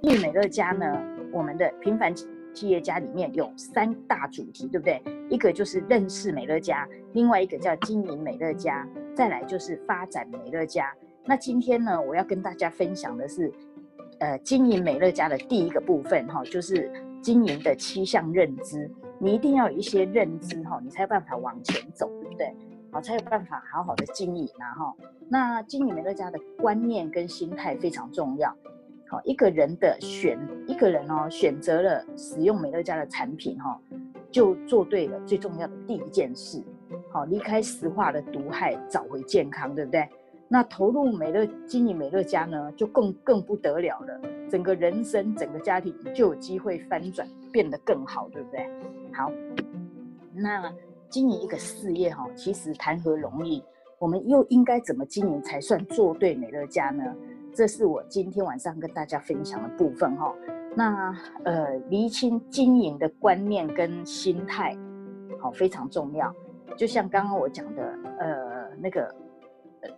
经营美乐家呢，我们的平凡企业家里面有三大主题，对不对？一个就是认识美乐家，另外一个叫经营美乐家，再来就是发展美乐家。那今天呢，我要跟大家分享的是，呃，经营美乐家的第一个部分哈，就是经营的七项认知。你一定要有一些认知哈，你才有办法往前走，对不对？好，才有办法好好的经营啊哈。那经营美乐家的观念跟心态非常重要。好，一个人的选，一个人哦，选择了使用美乐家的产品哈，就做对了最重要的第一件事。好，离开石化的毒害，找回健康，对不对？那投入美乐经营美乐家呢，就更更不得了了，整个人生、整个家庭就有机会翻转，变得更好，对不对？好，那经营一个事业哈，其实谈何容易？我们又应该怎么经营才算做对美乐家呢？这是我今天晚上跟大家分享的部分哈。那呃，厘清经营的观念跟心态，好，非常重要。就像刚刚我讲的，呃，那个。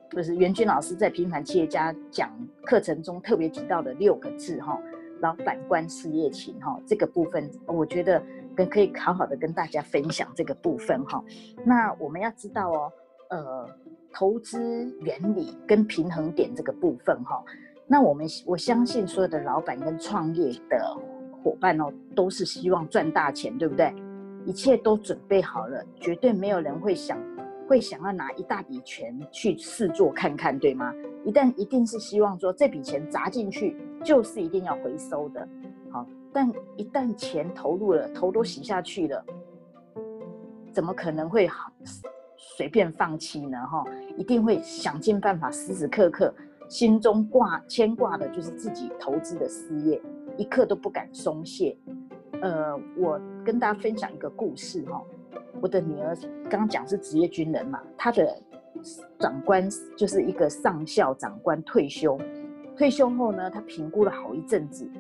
不是袁君老师在平凡企业家讲课程中特别提到的六个字哈，老板观事业情哈，这个部分我觉得跟可以好好的跟大家分享这个部分哈。那我们要知道哦，呃，投资原理跟平衡点这个部分哈，那我们我相信所有的老板跟创业的伙伴哦，都是希望赚大钱，对不对？一切都准备好了，绝对没有人会想。会想要拿一大笔钱去试做看看，对吗？一旦一定是希望说这笔钱砸进去就是一定要回收的，好，但一旦钱投入了，头都洗下去了，怎么可能会随便放弃呢？哈，一定会想尽办法，时时刻刻心中挂牵挂的就是自己投资的事业，一刻都不敢松懈。呃，我跟大家分享一个故事哈。我的女儿刚刚讲是职业军人嘛，她的长官就是一个上校长官退休，退休后呢，他评估了好一阵子，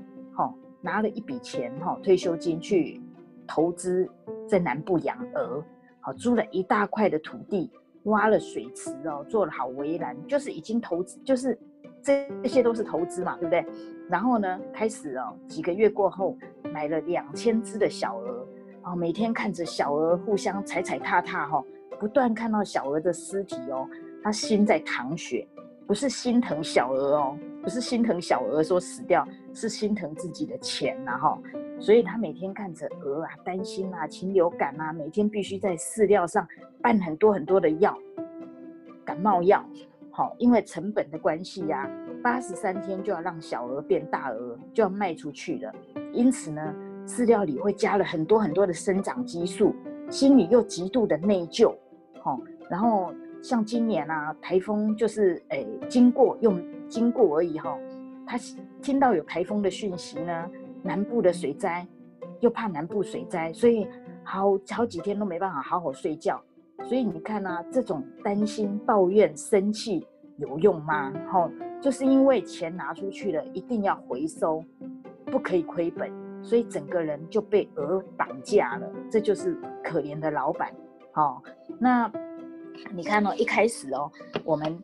拿了一笔钱哈，退休金去投资在南部养鹅，好，租了一大块的土地，挖了水池哦，做了好围栏，就是已经投资，就是这些都是投资嘛，对不对？然后呢，开始哦，几个月过后，买了两千只的小鹅。哦，每天看着小鹅互相踩踩踏踏，哈，不断看到小鹅的尸体哦，他心在淌血，不是心疼小鹅哦，不是心疼小鹅说死掉，是心疼自己的钱呐，哈，所以他每天看着鹅啊，担心啊，禽流感啊，每天必须在饲料上拌很多很多的药，感冒药，好，因为成本的关系呀，八十三天就要让小鹅变大鹅，就要卖出去了，因此呢。饲料里会加了很多很多的生长激素，心里又极度的内疚，好，然后像今年啊，台风就是诶经过用经过而已哈，他听到有台风的讯息呢，南部的水灾，又怕南部水灾，所以好好几天都没办法好好睡觉，所以你看啊，这种担心、抱怨、生气有用吗？哈，就是因为钱拿出去了，一定要回收，不可以亏本。所以整个人就被鹅绑架了，这就是可怜的老板。好、那你看哦，一开始哦，我们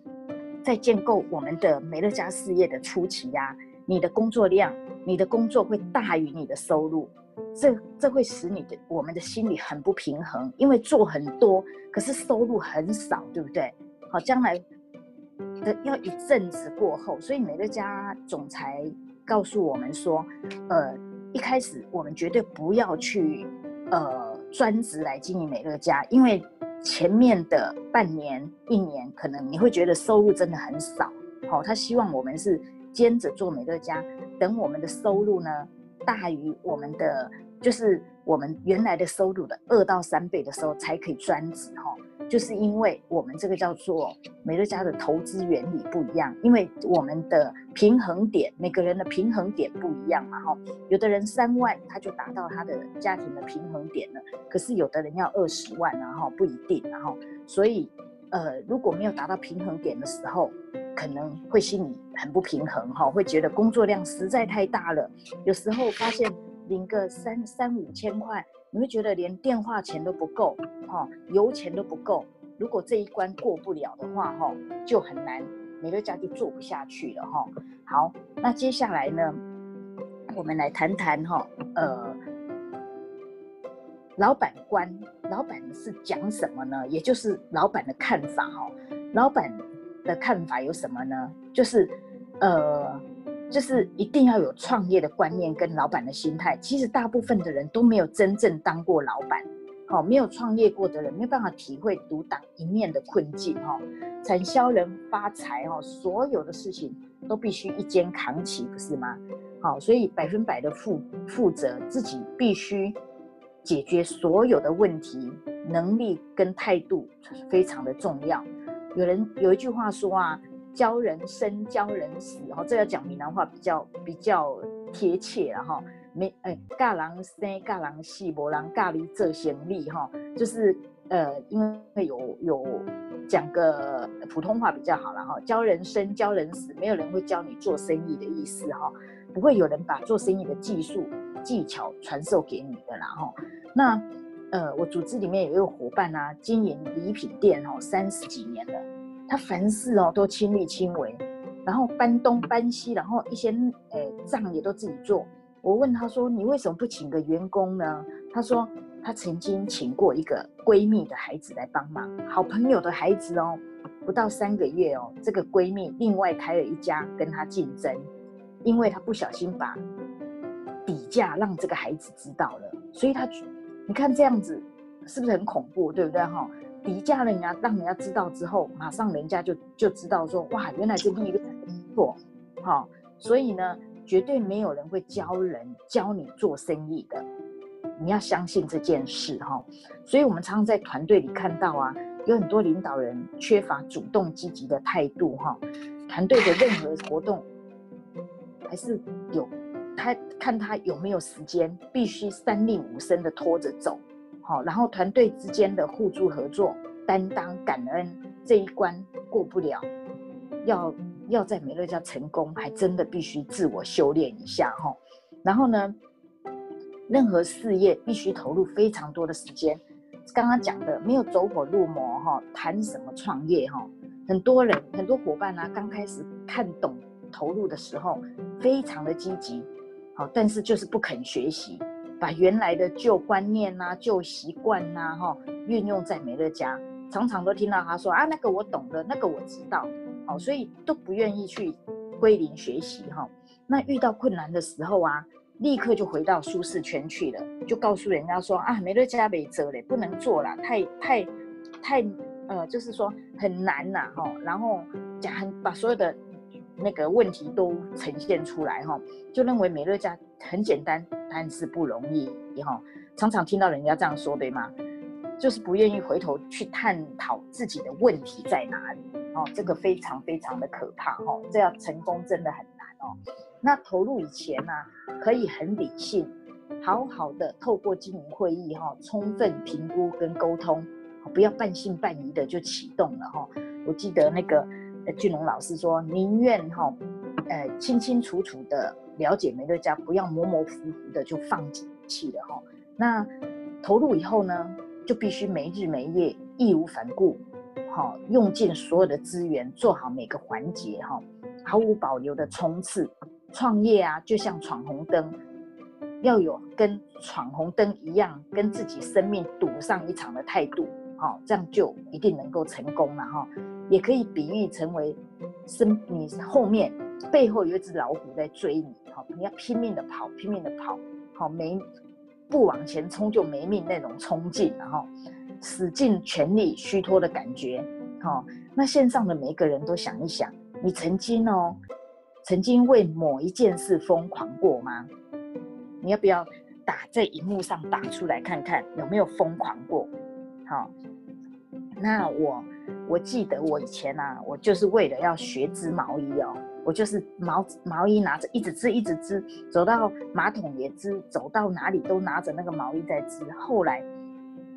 在建构我们的美乐家事业的初期呀、你的工作量，你的工作会大于你的收入，这这会使你的我们的心里很不平衡，因为做很多，可是收入很少，对不对？好，将来的要一阵子过后，所以美乐家总裁告诉我们说，呃。一开始我们绝对不要去，呃，专职来经营美乐家，因为前面的半年、一年，可能你会觉得收入真的很少。好、他希望我们是兼着做美乐家，等我们的收入呢大于我们的，就是我们原来的收入的二到三倍的时候，才可以专职哈。就是因为我们这个叫做美乐家的投资原理不一样，因为我们的平衡点，每个人的平衡点不一样嘛，哈，有的人三万他就达到他的家庭的平衡点了，可是有的人要二十万，然后不一定，然后所以，呃，如果没有达到平衡点的时候，可能会心里很不平衡，哈，会觉得工作量实在太大了，有时候发现领个三三五千块。你会觉得连电话钱都不够，哈，油钱都不够，如果这一关过不了的话，哈，就很难，美乐家就做不下去了，哈。好，那接下来呢，我们来谈谈哈，呃，老板观，老板是讲什么呢？也就是老板的看法，哈。老板的看法有什么呢？就是，呃。就是一定要有创业的观念跟老板的心态。其实大部分的人都没有真正当过老板，好，没有创业过的人没有办法体会独当一面的困境，哈。产销人发财，哈，所有的事情都必须一肩扛起，不是吗？好，所以百分百的负负责，自己必须解决所有的问题，能力跟态度非常的重要。有人有一句话说啊。教人生，教人死，哈，这要讲闽南话比较比较贴切了哈。没，哎，教人生，教人死，无人教你做生意哈。就是呃，因为有有讲个普通话比较好了哈。教人生，教人死，没有人会教你做生意的意思哈。不会有人把做生意的技术技巧传授给你的啦哈。那呃，我组织里面有一个伙伴啊，经营礼品店哦，三十几年了。他凡事哦都亲力亲为，然后搬东搬西，然后一些诶账也都自己做。我问他说：“你为什么不请个员工呢？”他说：“他曾经请过一个闺蜜的孩子来帮忙，好朋友的孩子哦，不到三个月哦，这个闺蜜另外开了一家跟他竞争，因为他不小心把底价让这个孩子知道了，所以他你看这样子是不是很恐怖，对不对哈？”价了，人家让人家知道之后，马上人家就就知道说，哇，原来这利润不错，好，所以呢，绝对没有人会教人教你做生意的，你要相信这件事哈。所以我们常常在团队里看到啊，有很多领导人缺乏主动积极的态度哈，团队的任何活动还是有他看他有没有时间，必须三令五申的拖着走。好，然后团队之间的互助合作、担当、感恩这一关过不了，要要在美乐家成功，还真的必须自我修炼一下哈。然后呢，任何事业必须投入非常多的时间。刚刚讲的没有走火入魔哈，谈什么创业哈？很多人很多伙伴呢，刚开始看懂投入的时候，非常的积极，好，但是就是不肯学习。把原来的旧观念呐、啊、旧习惯呐，哈，运用在美乐家，常常都听到他说啊，那个我懂了，那个我知道，好，所以都不愿意去归零学习哈。那遇到困难的时候啊，立刻就回到舒适圈去了，就告诉人家说啊，美乐家没辙嘞，不能做了，太太太呃，就是说很难呐，哈，然后讲很把所有的那个问题都呈现出来哈，就认为美乐家很简单。但是不容易，哈，常常听到人家这样说，对吗？就是不愿意回头去探讨自己的问题在哪里，哦，这个非常非常的可怕，哦，这要成功真的很难，哦。那投入以前呢，可以很理性，好好的透过经营会议，哈，充分评估跟沟通，不要半信半疑的就启动了，哈。我记得那个俊龙老师说，宁愿哈，呃，清清楚楚的。了解美乐家，不要模模糊糊的就放弃了哈。那投入以后呢，就必须没日没夜，义无反顾，好，用尽所有的资源，做好每个环节哈，毫无保留的冲刺。创业啊，就像闯红灯，要有跟闯红灯一样，跟自己生命赌上一场的态度，好，这样就一定能够成功了哈。也可以比喻成为身你后面背后有一只老虎在追你。你要拼命的跑，拼命的跑，好没不往前冲就没命那种冲劲，然后使尽全力虚脱的感觉，好。那线上的每一个人都想一想，你曾经哦，曾经为某一件事疯狂过吗？你要不要打在荧幕上打出来看看有没有疯狂过？好，那我我记得我以前啊，我就是为了要学织毛衣哦。我就是毛毛衣拿着一直织一直织，走到马桶也织，走到哪里都拿着那个毛衣在织。后来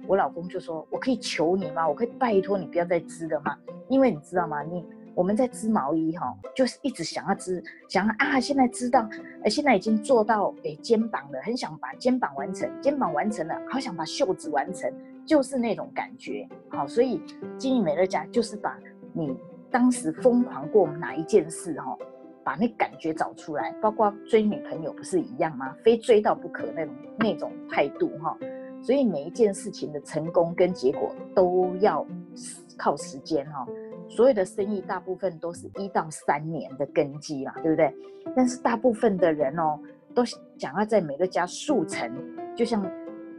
我老公就说：“我可以求你吗？我可以拜托你不要再织了吗？因为你知道吗？你我们在织毛衣哈，就是一直想要织，想要啊，现在知道，哎，现在已经做到哎肩膀了，很想把肩膀完成，肩膀完成了，好想把袖子完成，就是那种感觉。好，所以经营美乐家就是把你当时疯狂过哪一件事哈，把那感觉找出来，包括追女朋友不是一样吗？非追到不可那种那种态度哈。所以每一件事情的成功跟结果都要靠时间哈。所有的生意大部分都是一到三年的根基嘛，对不对？但是大部分的人哦，都想要在美乐家速成，就像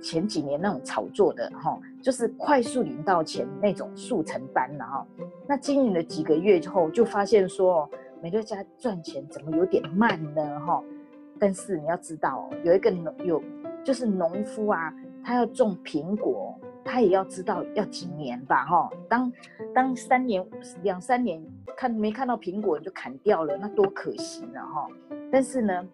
前几年那种炒作的哈，就是快速领到钱那种速成班了哈。那经营了几个月之后，就发现说美乐家赚钱怎么有点慢呢哈？但是你要知道，有一个农有就是农夫啊，他要种苹果。他也要知道要几年吧，哈，当当三年两三年看没看到苹果你就砍掉了，那多可惜呢，哈。但是呢，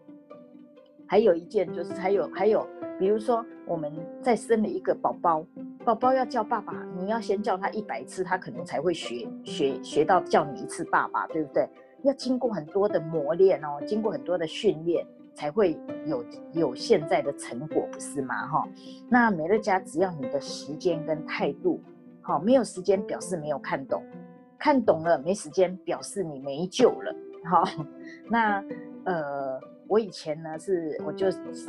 还有一件就是还有还有，比如说我们再生了一个宝宝，宝宝要叫爸爸，你要先叫他一百次，他可能才会学学学到叫你一次爸爸，对不对？要经过很多的磨练哦，经过很多的训练。才会有有现在的成果，不是吗？哈，那美乐家只要你的时间跟态度，好，没有时间表示没有看懂，看懂了没时间表示你没救了，好，那呃，我以前呢是我就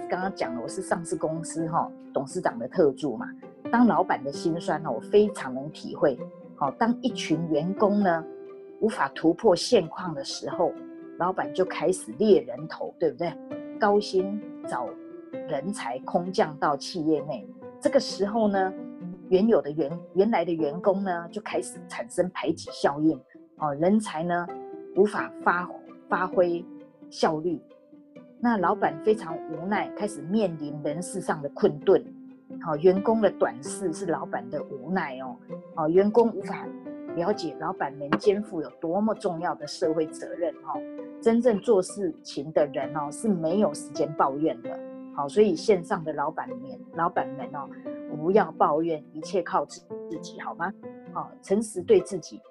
刚刚讲了，我是上市公司哈董事长的特助嘛，当老板的心酸呢，我非常能体会，好，当一群员工呢无法突破现况的时候。老板就开始猎人头，对不对？高薪找人才空降到企业内，这个时候呢，原有的原原来的员工呢就开始产生排挤效应，哦，人才呢无法发发挥效率，那老板非常无奈，开始面临人事上的困顿，好，员工的短视是老板的无奈哦，哦，员工无法了解老板们肩负有多么重要的社会责任，哈。真正做事情的人哦，是没有时间抱怨的。好，所以线上的老板们、老板们哦，不要抱怨，一切靠自自己，好吗？好，诚实对自己，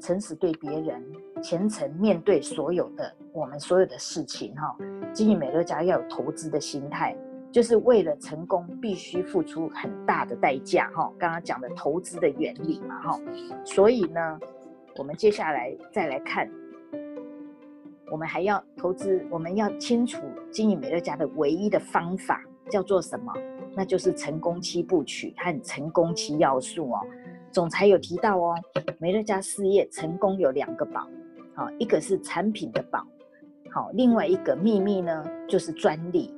诚实对别人，虔诚面对所有的我们所有的事情哈。经营美乐家要有投资的心态，就是为了成功必须付出很大的代价哈。刚刚讲的投资的原理嘛哈，所以呢，我们接下来再来看。我们还要投资，我们要清楚经营美乐家的唯一的方法叫做什么？那就是成功七部曲和成功七要素哦。总裁有提到哦，美乐家事业成功有两个宝，好，一个是产品的宝，好，另外一个秘密呢就是专利，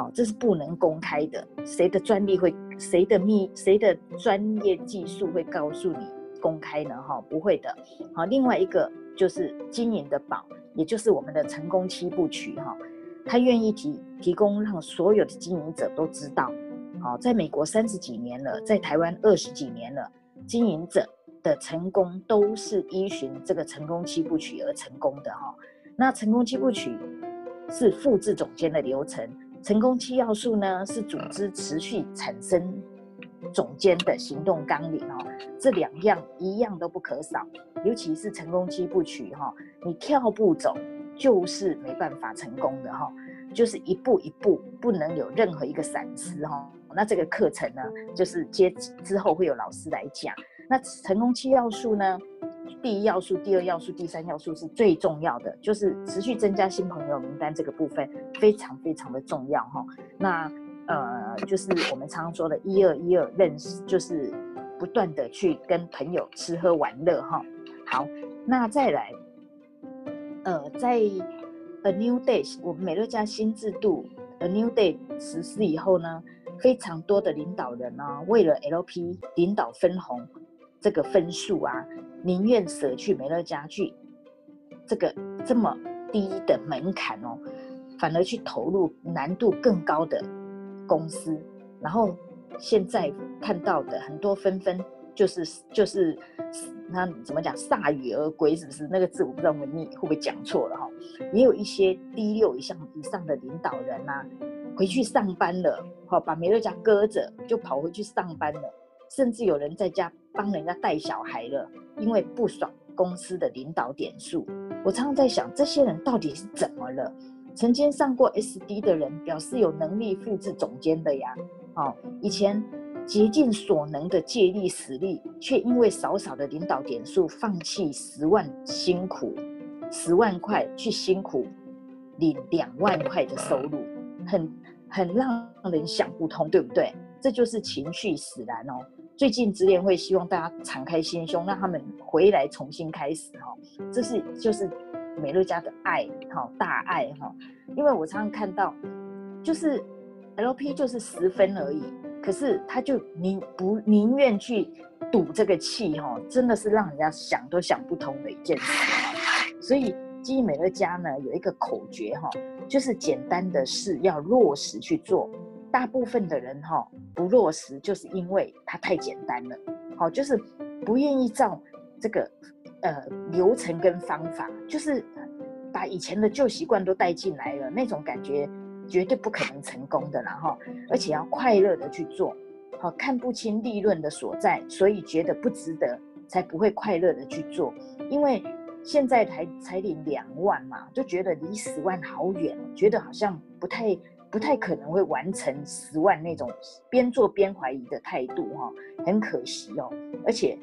好，这是不能公开的，谁的专利会，谁的秘，谁的专业技术会告诉你公开呢？哈，不会的，好，另外一个就是经营的宝。也就是我们的成功七部曲哈，他愿意提提供让所有的经营者都知道，好，在美国三十几年了，在台湾二十几年了，经营者的成功都是依循这个成功七部曲而成功的哈。那成功七部曲是复制总监的流程，成功七要素呢是组织持续产生。总监的行动纲领哦，这两样一样都不可少，尤其是成功七部曲哈，你跳步走就是没办法成功的哈，就是一步一步不能有任何一个闪失哈。那这个课程呢，就是接之后会有老师来讲。那成功七要素呢，第一要素、第二要素、第三要素是最重要的，就是持续增加新朋友名单这个部分非常非常的重要哈。那呃，就是我们常常说的“一二一二”认识，就是不断的去跟朋友吃喝玩乐哈。好，那再来，呃，在 A New Day，我们美乐家新制度 A New Day 实施以后呢，非常多的领导人呢、啊，为了 LP 领导分红这个分数啊，宁愿舍去美乐家去这个这么低的门槛哦，反而去投入难度更高的。公司，然后现在看到的很多纷纷就是就是，那怎么讲铩羽而归，是不是那个字我不知道我你会不会讲错了哈？也有一些第六以上以上的领导人呐、啊，回去上班了，好把美乐家搁着就跑回去上班了，甚至有人在家帮人家带小孩了，因为不爽公司的领导点数。我常常在想，这些人到底是怎么了？曾经上过 SD 的人表示有能力复制总监的呀。哦，以前竭尽所能的借力使力，却因为少少的领导点数，放弃十万辛苦十万块去辛苦领两万块的收入，很很让人想不通，对不对？这就是情绪使然哦。最近直联会希望大家敞开心胸，让他们回来重新开始哈。这是就是美乐家的爱哈，大爱哈。因为我常常看到，就是 LP 就是十分而已，可是他就宁不宁愿去赌这个气哈，真的是让人家想都想不通的一件事。所以经营美乐家呢，有一个口诀哈，就是简单的事要落实去做。大部分的人哈不落实，就是因为它太简单了，好，就是不愿意照这个呃流程跟方法，就是把以前的旧习惯都带进来了，那种感觉绝对不可能成功的，然后而且要快乐的去做，好，看不清利润的所在，所以觉得不值得，才不会快乐的去做，因为现在才才领两万嘛，就觉得离十万好远，觉得好像不太。不太可能会完成十万那种边做边怀疑的态度哈，很可惜哦。而且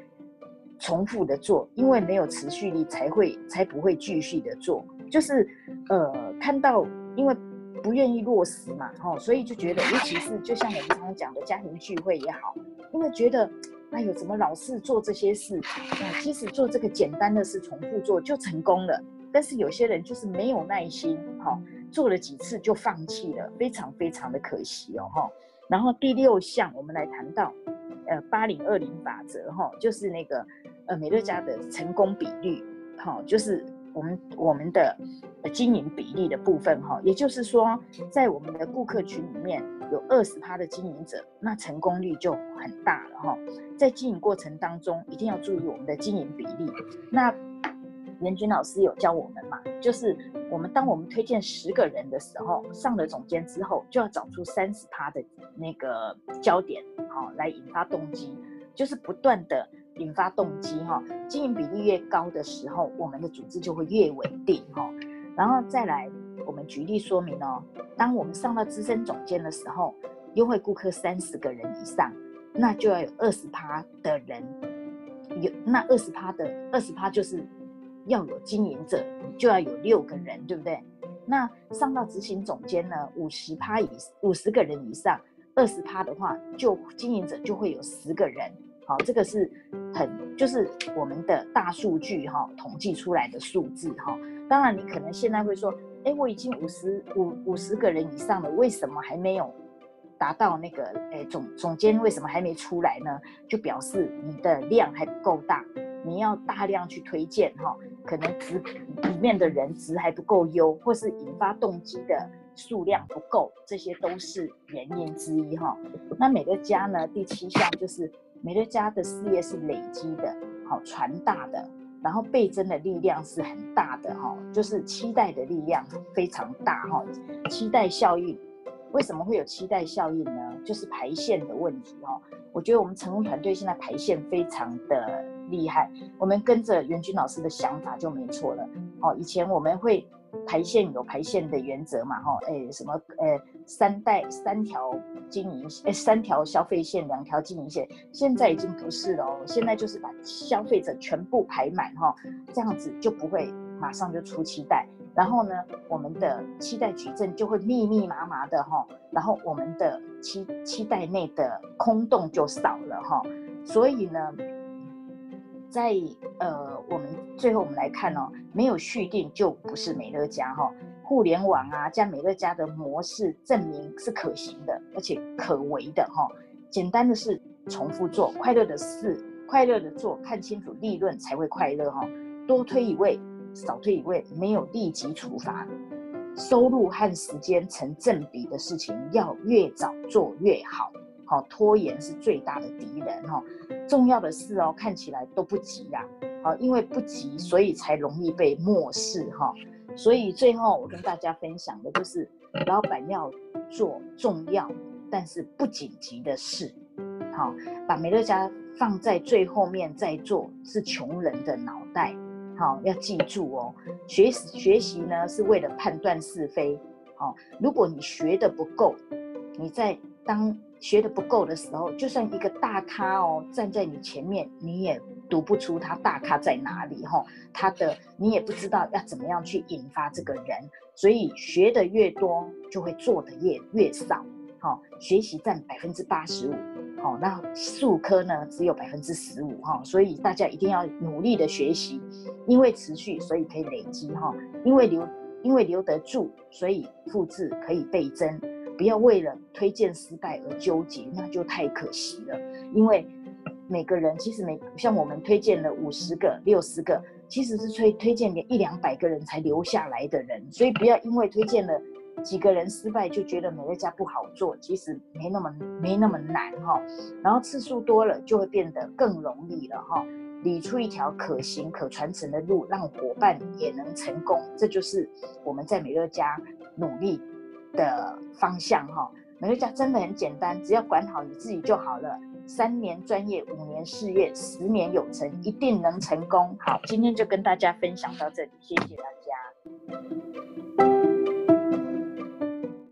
重复的做，因为没有持续力，才会才不会继续的做。就是呃，看到因为不愿意落实嘛哈，所以就觉得，尤其是就像我们常常讲的家庭聚会也好，因为觉得哎呦，怎么老是做这些事啊？即使做这个简单的事，重复做就成功了。但是有些人就是没有耐心哈。做了几次就放弃了，非常非常的可惜哦哈。然后第六项，我们来谈到，呃，八零二零法则哈，就是那个呃美乐家的成功比率哈，就是我们我们的经营比例的部分哈。也就是说，在我们的顾客群里面有二十趴的经营者，那成功率就很大了哈。在经营过程当中，一定要注意我们的经营比例。那严军老师有教我们嘛？就是我们当我们推荐十个人的时候，上了总监之后，就要找出三十趴的那个焦点，好，来引发动机，就是不断的引发动机哈。经营比例越高的时候，我们的组织就会越稳定哈。然后再来，我们举例说明哦，当我们上到资深总监的时候，优惠顾客三十个人以上，那就要有二十趴的人，有那二十趴的二十趴就是。要有经营者，就要有六个人，对不对？那上到执行总监呢，五十趴以五十个人以上，二十趴的话，就经营者就会有十个人。好，这个是很就是我们的大数据哈，统计出来的数字哈。当然，你可能现在会说，哎，我已经五十五五十个人以上了，为什么还没有达到那个哎总总监？为什么还没出来呢？就表示你的量还不够大。你要大量去推荐哈，可能值里面的人值还不够优，或是引发动机的数量不够，这些都是原因之一哈。那美乐家呢？第七项就是美乐家的事业是累积的，好传大的，然后倍增的力量是很大的哈，就是期待的力量非常大哈，期待效应。为什么会有期待效应呢？就是排线的问题哦。我觉得我们成功团队现在排线非常的厉害，我们跟着袁军老师的想法就没错了。哦，以前我们会排线有排线的原则嘛，哈，哎，什么，呃，三代三条经营，哎，三条消费线，两条经营线，现在已经不是了哦，现在就是把消费者全部排满哈，这样子就不会马上就出期待。然后呢，我们的期待矩阵就会密密麻麻的哈，然后我们的期期待内的空洞就少了哈，所以呢，在呃我们最后我们来看哦，没有续订就不是美乐家哈，互联网啊加美乐家的模式证明是可行的，而且可为的哈，简单的事重复做，快乐的事快乐的做，看清楚利润才会快乐哈，多推一位。少推一位，没有立即处罚，收入和时间成正比的事情要越早做越好。好，拖延是最大的敌人哈。重要的事哦，看起来都不急呀。好，因为不急，所以才容易被漠视哈。所以最后我跟大家分享的就是，老板要做重要但是不紧急的事。好，把美乐家放在最后面再做是穷人的脑袋。好，要记住哦，学习学习呢是为了判断是非。好，如果你学的不够，你在当学得不够的时候，就算一个大咖哦站在你前面，你也读不出他大咖在哪里哈。他的你也不知道要怎么样去引发这个人，所以学得越多，就会做得越越少。好，学习占百分之八十五，好，那术科呢只有百分之十五哈。所以大家一定要努力的学习，因为持续，所以可以累积哈。因为留，因为留得住，所以复制可以倍增。不要为了推荐失败而纠结，那就太可惜了。因为每个人其实每像我们推荐了五十个、六十个，其实是推推荐给一两百个人才留下来的人，所以不要因为推荐了几个人失败就觉得美乐家不好做，其实没那么没那么难哈。然后次数多了就会变得更容易了哈，理出一条可行可传承的路，让伙伴也能成功，这就是我们在美乐家努力的方向哈，美乐家真的很简单，只要管好你自己就好了。三年专业，五年事业，十年有成，一定能成功。好，今天就跟大家分享到这里，谢谢大家。